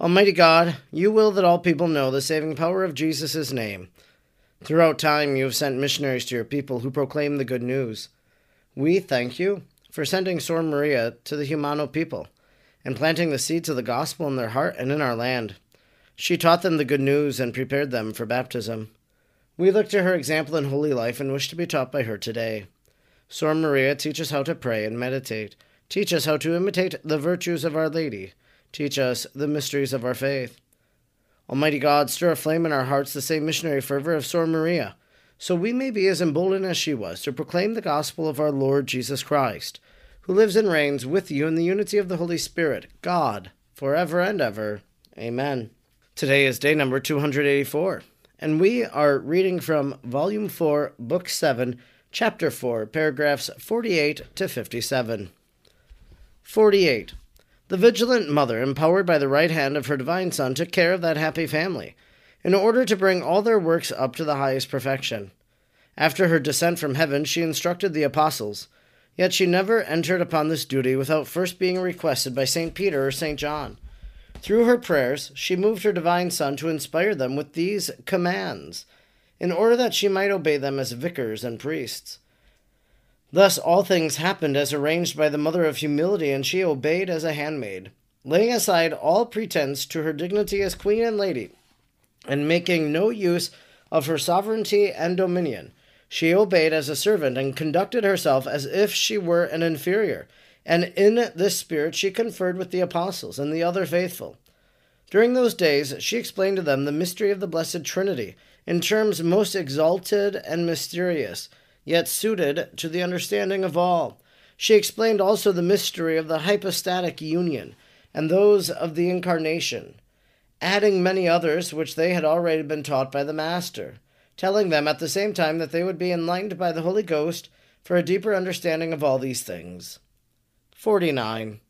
Almighty God, you will that all people know the saving power of Jesus' name. Throughout time, you have sent missionaries to your people who proclaim the good news. We thank you for sending Sor Maria to the Jumano people and planting the seeds of the gospel in their heart and in our land. She taught them the good news and prepared them for baptism. We look to her example in holy life and wish to be taught by her today. Sor Maria, teach us how to pray and meditate. Teach us how to imitate the virtues of Our Lady Teach us the mysteries of our faith. Almighty God, stir aflame in our hearts the same missionary fervor of Sor Maria, so we may be as emboldened as she was to proclaim the gospel of our Lord Jesus Christ, who lives and reigns with you in the unity of the Holy Spirit, God, forever and ever. Amen. Today is day number 284, and we are reading from Volume 4, Book 7, Chapter 4, paragraphs 48 to 57. 48. The vigilant mother, empowered by the right hand of her divine Son, took care of that happy family, in order to bring all their works up to the highest perfection. After her descent from heaven, she instructed the apostles, yet she never entered upon this duty without first being requested by St. Peter or St. John. Through her prayers, she moved her divine Son to inspire them with these commands, in order that she might obey them as vicars and priests. Thus all things happened as arranged by the Mother of Humility, and she obeyed as a handmaid, laying aside all pretense to her dignity as Queen and Lady, and making no use of her sovereignty and dominion. She obeyed as a servant and conducted herself as if she were an inferior, and in this spirit she conferred with the apostles and the other faithful. During those days she explained to them the mystery of the Blessed Trinity in terms most exalted and mysterious yet suited to the understanding of all. She explained also the mystery of the hypostatic union and those of the incarnation, adding many others which they had already been taught by the Master, telling them at the same time that they would be enlightened by the Holy Ghost for a deeper understanding of all these things. 49.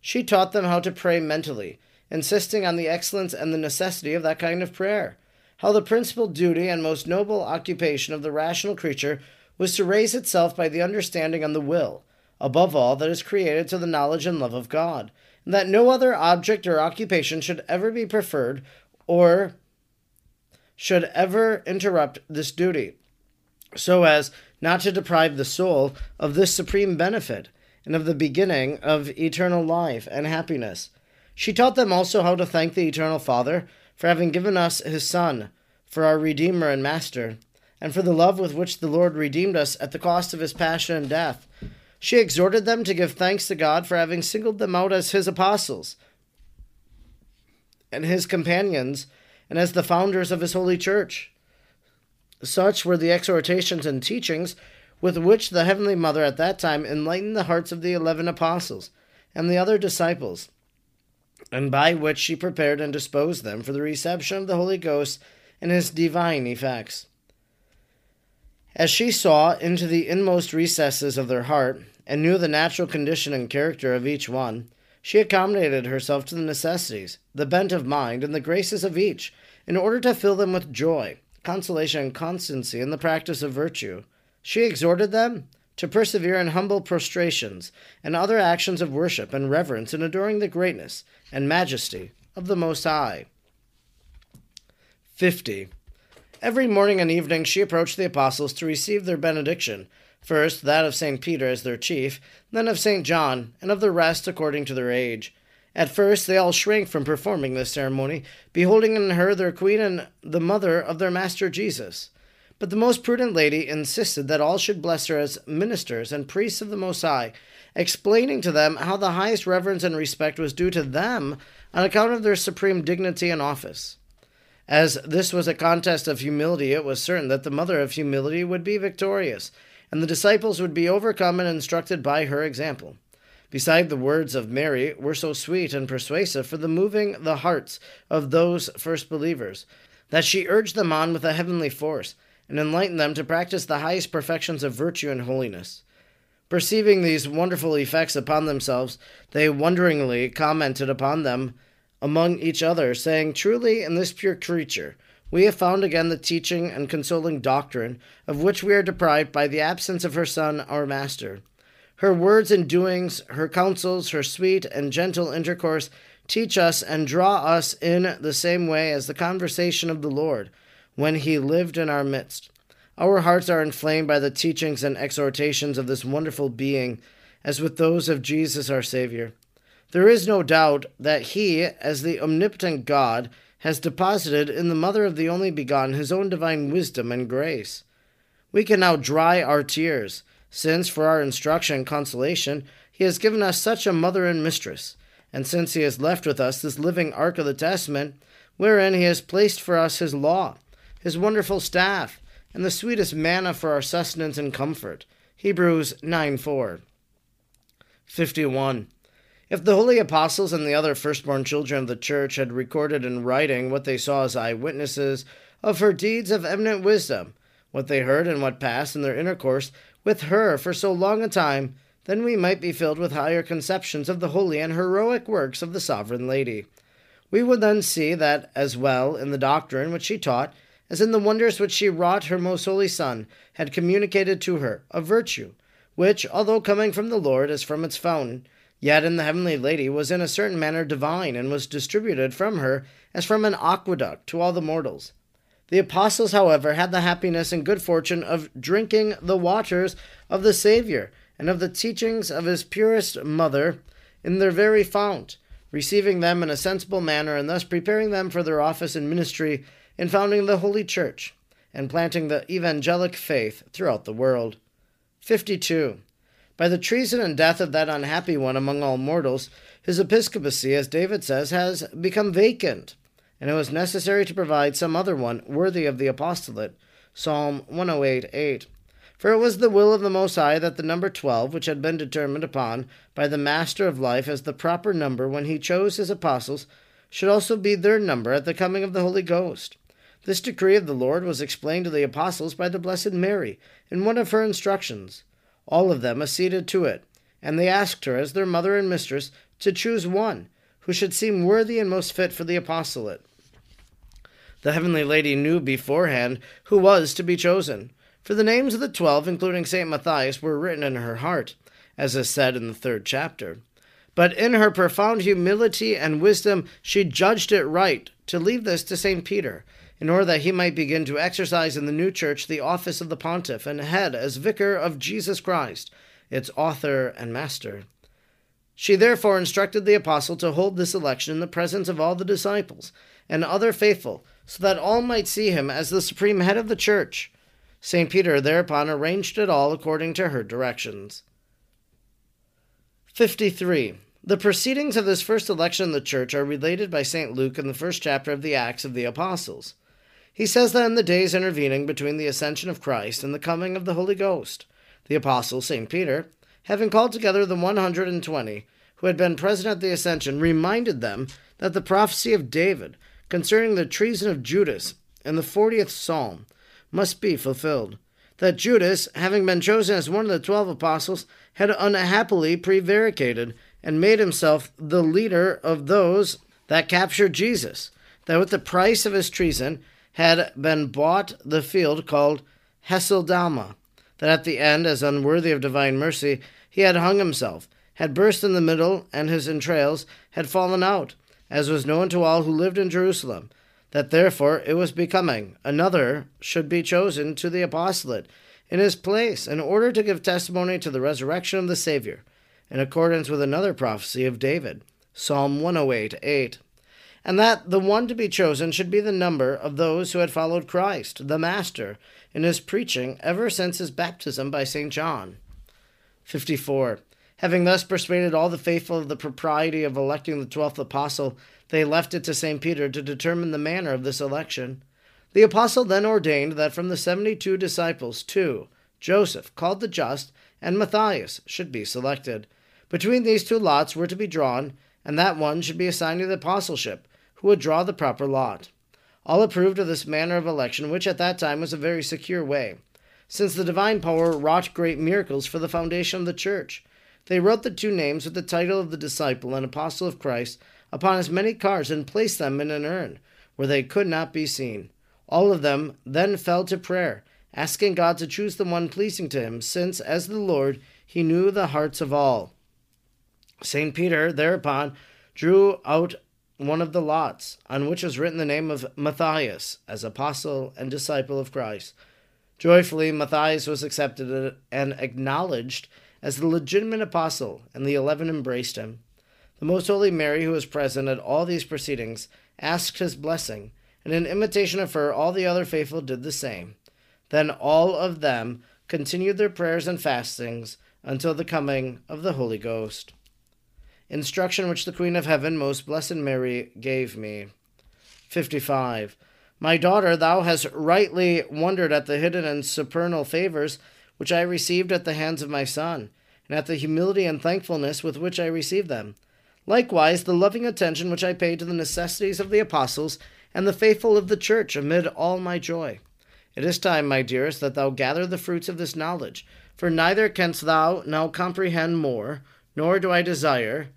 She taught them how to pray mentally, insisting on the excellence and the necessity of that kind of prayer, how the principal duty and most noble occupation of the rational creature was to raise itself by the understanding and the will, above all that is created to the knowledge and love of God, and that no other object or occupation should ever be preferred or should ever interrupt this duty, so as not to deprive the soul of this supreme benefit and of the beginning of eternal life and happiness. She taught them also how to thank the Eternal Father for having given us his Son, for our Redeemer and Master, and for the love with which the Lord redeemed us at the cost of his passion and death. She exhorted them to give thanks to God for having singled them out as his apostles and his companions, and as the founders of his holy church. Such were the exhortations and teachings with which the Heavenly Mother at that time enlightened the hearts of the eleven apostles and the other disciples, and by which she prepared and disposed them for the reception of the Holy Ghost and his divine effects. As she saw into the inmost recesses of their heart, and knew the natural condition and character of each one, she accommodated herself to the necessities, the bent of mind, and the graces of each, in order to fill them with joy, consolation, and constancy in the practice of virtue. She exhorted them to persevere in humble prostrations and other actions of worship and reverence in adoring the greatness and majesty of the Most High. 50. Every morning and evening she approached the apostles to receive their benediction, first that of St. Peter as their chief, then of St. John, and of the rest according to their age. At first they all shrank from performing this ceremony, beholding in her their queen and the mother of their Master Jesus. But the most prudent lady insisted that all should bless her as ministers and priests of the Most High, explaining to them how the highest reverence and respect was due to them on account of their supreme dignity and office. As this was a contest of humility, it was certain that the mother of humility would be victorious, and the disciples would be overcome and instructed by her example. beside the words of Mary, were so sweet and persuasive for the moving the hearts of those first believers, that she urged them on with a heavenly force, and enlightened them to practice the highest perfections of virtue and holiness. Perceiving these wonderful effects upon themselves, they wonderingly commented upon them among each other, saying, Truly, in this pure creature, we have found again the teaching and consoling doctrine of which we are deprived by the absence of her Son, our Master. Her words and doings, her counsels, her sweet and gentle intercourse teach us and draw us in the same way as the conversation of the Lord when he lived in our midst. Our hearts are inflamed by the teachings and exhortations of this wonderful being, as with those of Jesus our Savior. There is no doubt that he, as the omnipotent God, has deposited in the mother of the only begotten his own divine wisdom and grace. We can now dry our tears since for our instruction and consolation he has given us such a mother and mistress, and since he has left with us this living ark of the Testament, wherein he has placed for us his law, his wonderful staff, and the sweetest manna for our sustenance and comfort. Hebrews 9 4. 51. If the holy apostles and the other firstborn children of the church had recorded in writing what they saw as eyewitnesses of her deeds of eminent wisdom, what they heard and what passed in their intercourse with her for so long a time, then we might be filled with higher conceptions of the holy and heroic works of the sovereign lady. We would then see that, as well in the doctrine which she taught, as in the wonders which she wrought, her most holy Son had communicated to her a virtue, which, although coming from the Lord as from its fountain, yet in the heavenly lady was in a certain manner divine, and was distributed from her as from an aqueduct to all the mortals. The apostles, however, had the happiness and good fortune of drinking the waters of the Saviour and of the teachings of his purest mother in their very fount, receiving them in a sensible manner, and thus preparing them for their office and ministry in founding the Holy Church and planting the evangelic faith throughout the world. 52. By the treason and death of that unhappy one among all mortals, his episcopacy, as David says, has become vacant and it was necessary to provide some other one worthy of the apostolate. Psalm 108 8. For it was the will of the Most High that the number twelve, which had been determined upon by the Master of life as the proper number when he chose his apostles, should also be their number at the coming of the Holy Ghost. This decree of the Lord was explained to the apostles by the Blessed Mary in one of her instructions. All of them acceded to it, and they asked her, as their mother and mistress, to choose one who should seem worthy and most fit for the apostolate. The heavenly lady knew beforehand who was to be chosen, for the names of the twelve, including St. Matthias, were written in her heart, as is said in the third chapter. But in her profound humility and wisdom, she judged it right to leave this to St. Peter, in order that he might begin to exercise in the new church the office of the pontiff and head as vicar of Jesus Christ, its author and master. She therefore instructed the apostle to hold this election in the presence of all the disciples and other faithful, so that all might see him as the supreme head of the church. St. Peter thereupon arranged it all according to her directions. 53. The proceedings of this first election in the church are related by St. Luke in the first chapter of the Acts of the Apostles. He says that in the days intervening between the ascension of Christ and the coming of the Holy Ghost, the apostle St. Peter having called together the 120 who had been present at the ascension, reminded them that the prophecy of David concerning the treason of Judas in the 40th psalm must be fulfilled. That Judas, having been chosen as one of the twelve apostles, had unhappily prevaricated and made himself the leader of those that captured Jesus. That with the price of his treason had been bought the field called Haceldama, that at the end, as unworthy of divine mercy, he had hung himself, had burst in the middle, and his entrails had fallen out, as was known to all who lived in Jerusalem, that therefore it was becoming another should be chosen to the apostolate in his place, in order to give testimony to the resurrection of the Saviour, in accordance with another prophecy of David, Psalm 108 8 and that the one to be chosen should be the number of those who had followed Christ, the Master, in his preaching ever since his baptism by St. John. 54. Having thus persuaded all the faithful of the propriety of electing the twelfth apostle, they left it to St. Peter to determine the manner of this election. The apostle then ordained that from the seventy two disciples, two, Joseph, called the Just, and Matthias, should be selected. Between these two lots were to be drawn, and that one should be assigned to the apostleship, would draw the proper lot. All approved of this manner of election, which at that time was a very secure way, since the divine power wrought great miracles for the foundation of the church. They wrote the two names with the title of the disciple and apostle of Christ upon as many cards and placed them in an urn, where they could not be seen. All of them then fell to prayer, asking God to choose the one pleasing to him, since, as the Lord, he knew the hearts of all. St. Peter thereupon drew out one of the lots, on which was written the name of Matthias, as apostle and disciple of Christ. Joyfully, Matthias was accepted and acknowledged as the legitimate apostle, and the eleven embraced him. The Most Holy Mary, who was present at all these proceedings, asked his blessing, and in imitation of her, all the other faithful did the same. Then all of them continued their prayers and fastings until the coming of the Holy Ghost. Instruction which the Queen of Heaven, most blessed Mary, gave me. 55. My daughter, thou hast rightly wondered at the hidden and supernal favors which I received at the hands of my Son, and at the humility and thankfulness with which I received them. Likewise, the loving attention which I paid to the necessities of the apostles and the faithful of the church amid all my joy. It is time, my dearest, that thou gather the fruits of this knowledge, for neither canst thou now comprehend more, nor do I desire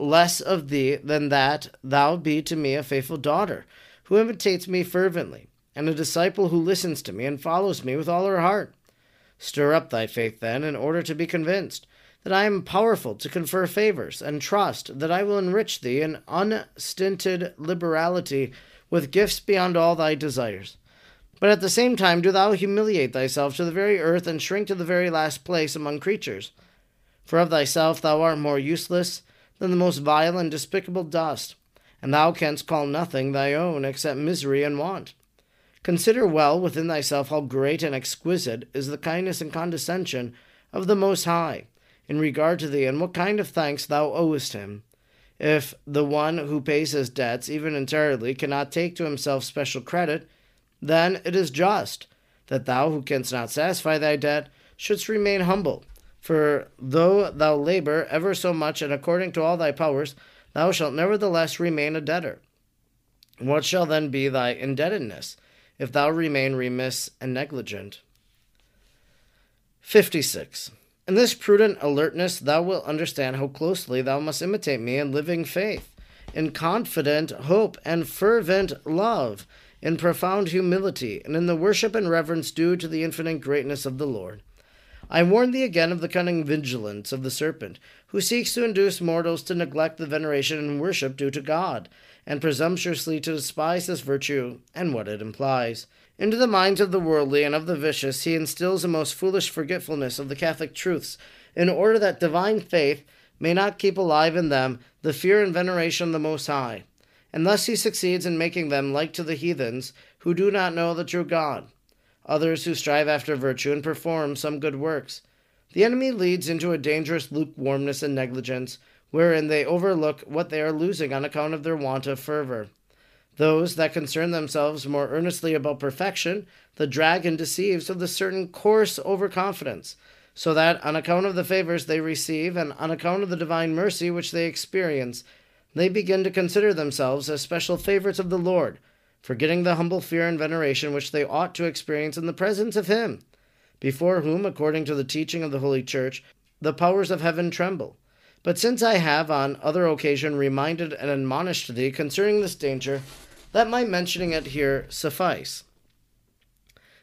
less of thee than that thou be to me a faithful daughter, who imitates me fervently, and a disciple who listens to me and follows me with all her heart. Stir up thy faith, then, in order to be convinced that I am powerful to confer favors, and trust that I will enrich thee in unstinted liberality with gifts beyond all thy desires. But at the same time, do thou humiliate thyself to the very earth and shrink to the very last place among creatures. For of thyself thou art more useless than the most vile and despicable dust, and thou canst call nothing thy own except misery and want. Consider well within thyself how great and exquisite is the kindness and condescension of the Most High in regard to thee, and what kind of thanks thou owest him. If the one who pays his debts, even entirely, cannot take to himself special credit, then it is just that thou who canst not satisfy thy debt shouldst remain humble. For though thou labor ever so much and according to all thy powers, thou shalt nevertheless remain a debtor. What shall then be thy indebtedness? if thou remain remiss and negligent. 56. In this prudent alertness, thou wilt understand how closely thou must imitate me in living faith, in confident hope and fervent love, in profound humility, and in the worship and reverence due to the infinite greatness of the Lord. I warn thee again of the cunning vigilance of the serpent, who seeks to induce mortals to neglect the veneration and worship due to God, and presumptuously to despise this virtue and what it implies. Into the minds of the worldly and of the vicious he instills a most foolish forgetfulness of the Catholic truths, in order that divine faith may not keep alive in them the fear and veneration of the Most High. And thus he succeeds in making them like to the heathens who do not know the true God, others who strive after virtue and perform some good works. The enemy leads into a dangerous lukewarmness and negligence, wherein they overlook what they are losing on account of their want of fervor. Those that concern themselves more earnestly about perfection, the dragon deceives with a certain coarse overconfidence, so that on account of the favors they receive and on account of the divine mercy which they experience, they begin to consider themselves as special favorites of the Lord, forgetting the humble fear and veneration which they ought to experience in the presence of Him, before whom, according to the teaching of the Holy Church, the powers of heaven tremble but since I have on other occasion reminded and admonished thee concerning this danger, let my mentioning it here suffice.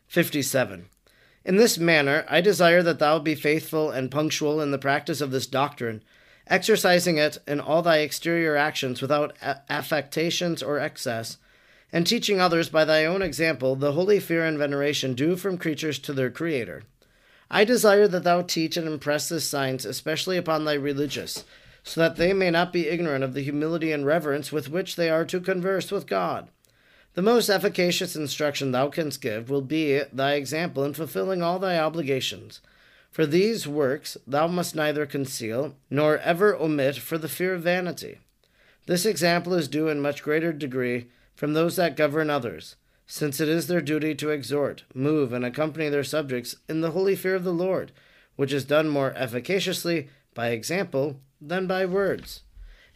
57. In this manner, I desire that thou be faithful and punctual in the practice of this doctrine, exercising it in all thy exterior actions without affectations or excess, and teaching others by thy own example the holy fear and veneration due from creatures to their Creator. I desire that thou teach and impress this science especially upon thy religious, so that they may not be ignorant of the humility and reverence with which they are to converse with God. The most efficacious instruction thou canst give will be thy example in fulfilling all thy obligations. For these works thou must neither conceal nor ever omit for the fear of vanity. This example is due in much greater degree from those that govern others since it is their duty to exhort, move, and accompany their subjects in the holy fear of the Lord, which is done more efficaciously by example than by words.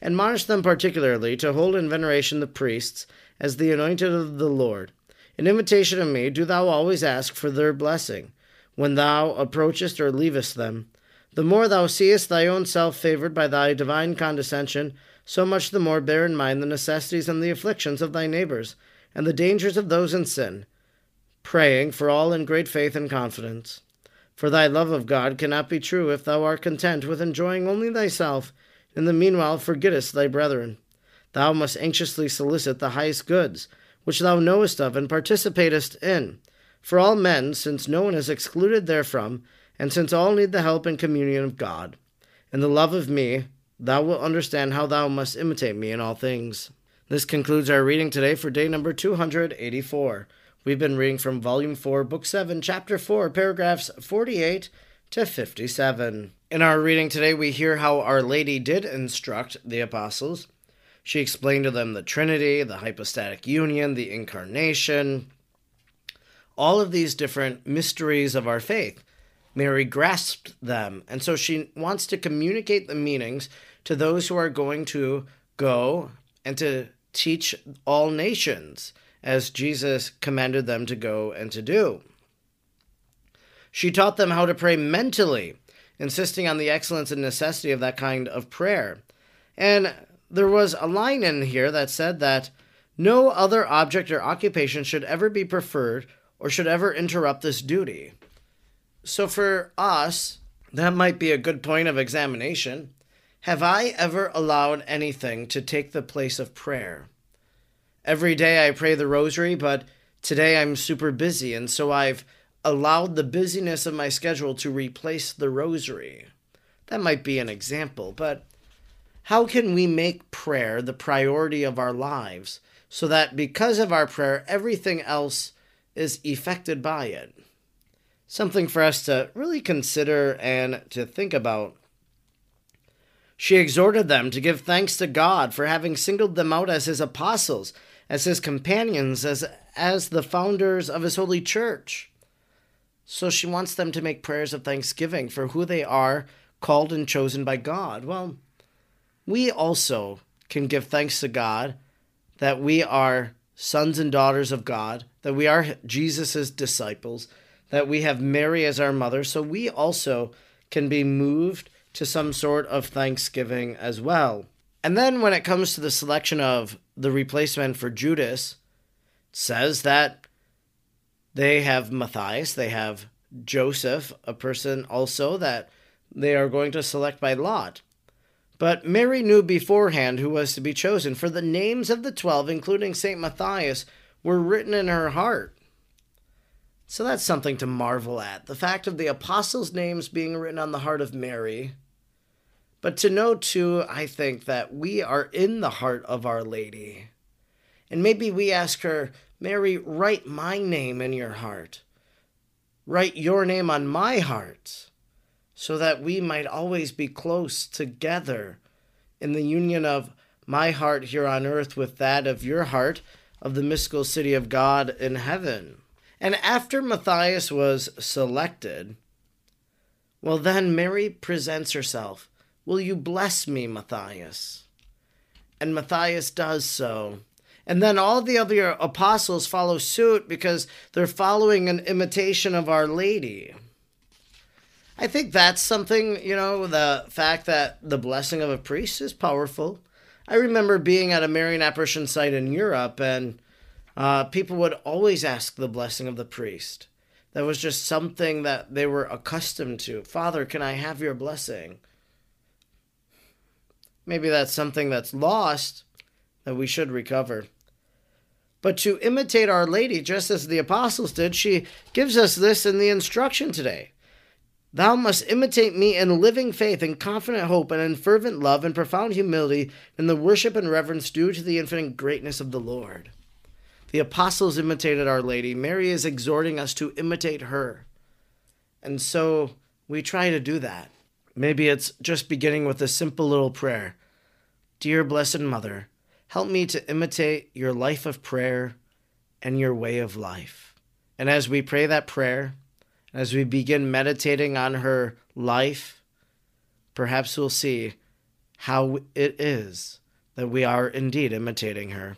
Admonish them particularly to hold in veneration the priests as the anointed of the Lord. In imitation of me, do thou always ask for their blessing, when thou approachest or leavest them. The more thou seest thy own self favored by thy divine condescension, so much the more bear in mind the necessities and the afflictions of thy neighbors, and the dangers of those in sin, praying for all in great faith and confidence. For thy love of God cannot be true if thou art content with enjoying only thyself, and in the meanwhile forgettest thy brethren. Thou must anxiously solicit the highest goods, which thou knowest of and participatest in, for all men, since no one is excluded therefrom, and since all need the help and communion of God. and the love of me, thou wilt understand how thou must imitate me in all things. This concludes our reading today for day number 284. We've been reading from Volume 4, Book 7, Chapter 4, paragraphs 48 to 57. In our reading today, we hear how Our Lady did instruct the apostles. She explained to them the Trinity, the hypostatic union, the incarnation, all of these different mysteries of our faith. Mary grasped them, and so she wants to communicate the meanings to those who are going to go and to teach all nations as Jesus commanded them to go and to do. She taught them how to pray mentally, insisting on the excellence and necessity of that kind of prayer. And there was a line in here that said that no other object or occupation should ever be preferred or should ever interrupt this duty. So for us, that might be a good point of examination. Have I ever allowed anything to take the place of prayer? Every day I pray the rosary, but today I'm super busy, and so I've allowed the busyness of my schedule to replace the rosary. That might be an example, but how can we make prayer the priority of our lives so that because of our prayer, everything else is affected by it? Something for us to really consider and to think about. She exhorted them to give thanks to God for having singled them out as his apostles as his companions, as, as the founders of his holy church. So she wants them to make prayers of thanksgiving for who they are, called and chosen by God. Well, we also can give thanks to God that we are sons and daughters of God, that we are Jesus' disciples, that we have Mary as our mother, so we also can be moved to some sort of thanksgiving as well. And then when it comes to the selection of the replacement for Judas, says that they have Matthias, they have Joseph, a person also that they are going to select by lot. But Mary knew beforehand who was to be chosen, for the names of the twelve, including St. Matthias, were written in her heart. So that's something to marvel at. The fact of the apostles' names being written on the heart of Mary but to know, too, I think that we are in the heart of Our Lady. And maybe we ask her, Mary, write my name in your heart. Write your name on my heart, so that we might always be close together in the union of my heart here on earth with that of your heart of the mystical city of God in heaven. And after Matthias was selected, well, then Mary presents herself Will you bless me, Matthias? And Matthias does so. And then all the other apostles follow suit because they're following an imitation of Our Lady. I think that's something, you know, the fact that the blessing of a priest is powerful. I remember being at a Marian apparition site in Europe, and uh, people would always ask the blessing of the priest. That was just something that they were accustomed to. Father, can I have your blessing? Maybe that's something that's lost that we should recover. But to imitate Our Lady, just as the apostles did, she gives us this in the instruction today. Thou must imitate me in living faith, in confident hope, and in fervent love, and profound humility, in the worship and reverence due to the infinite greatness of the Lord. The apostles imitated Our Lady. Mary is exhorting us to imitate her. And so we try to do that. Maybe it's just beginning with a simple little prayer Dear Blessed Mother, help me to imitate your life of prayer and your way of life. And as we pray that prayer, as we begin meditating on her life, perhaps we'll see how it is that we are indeed imitating her.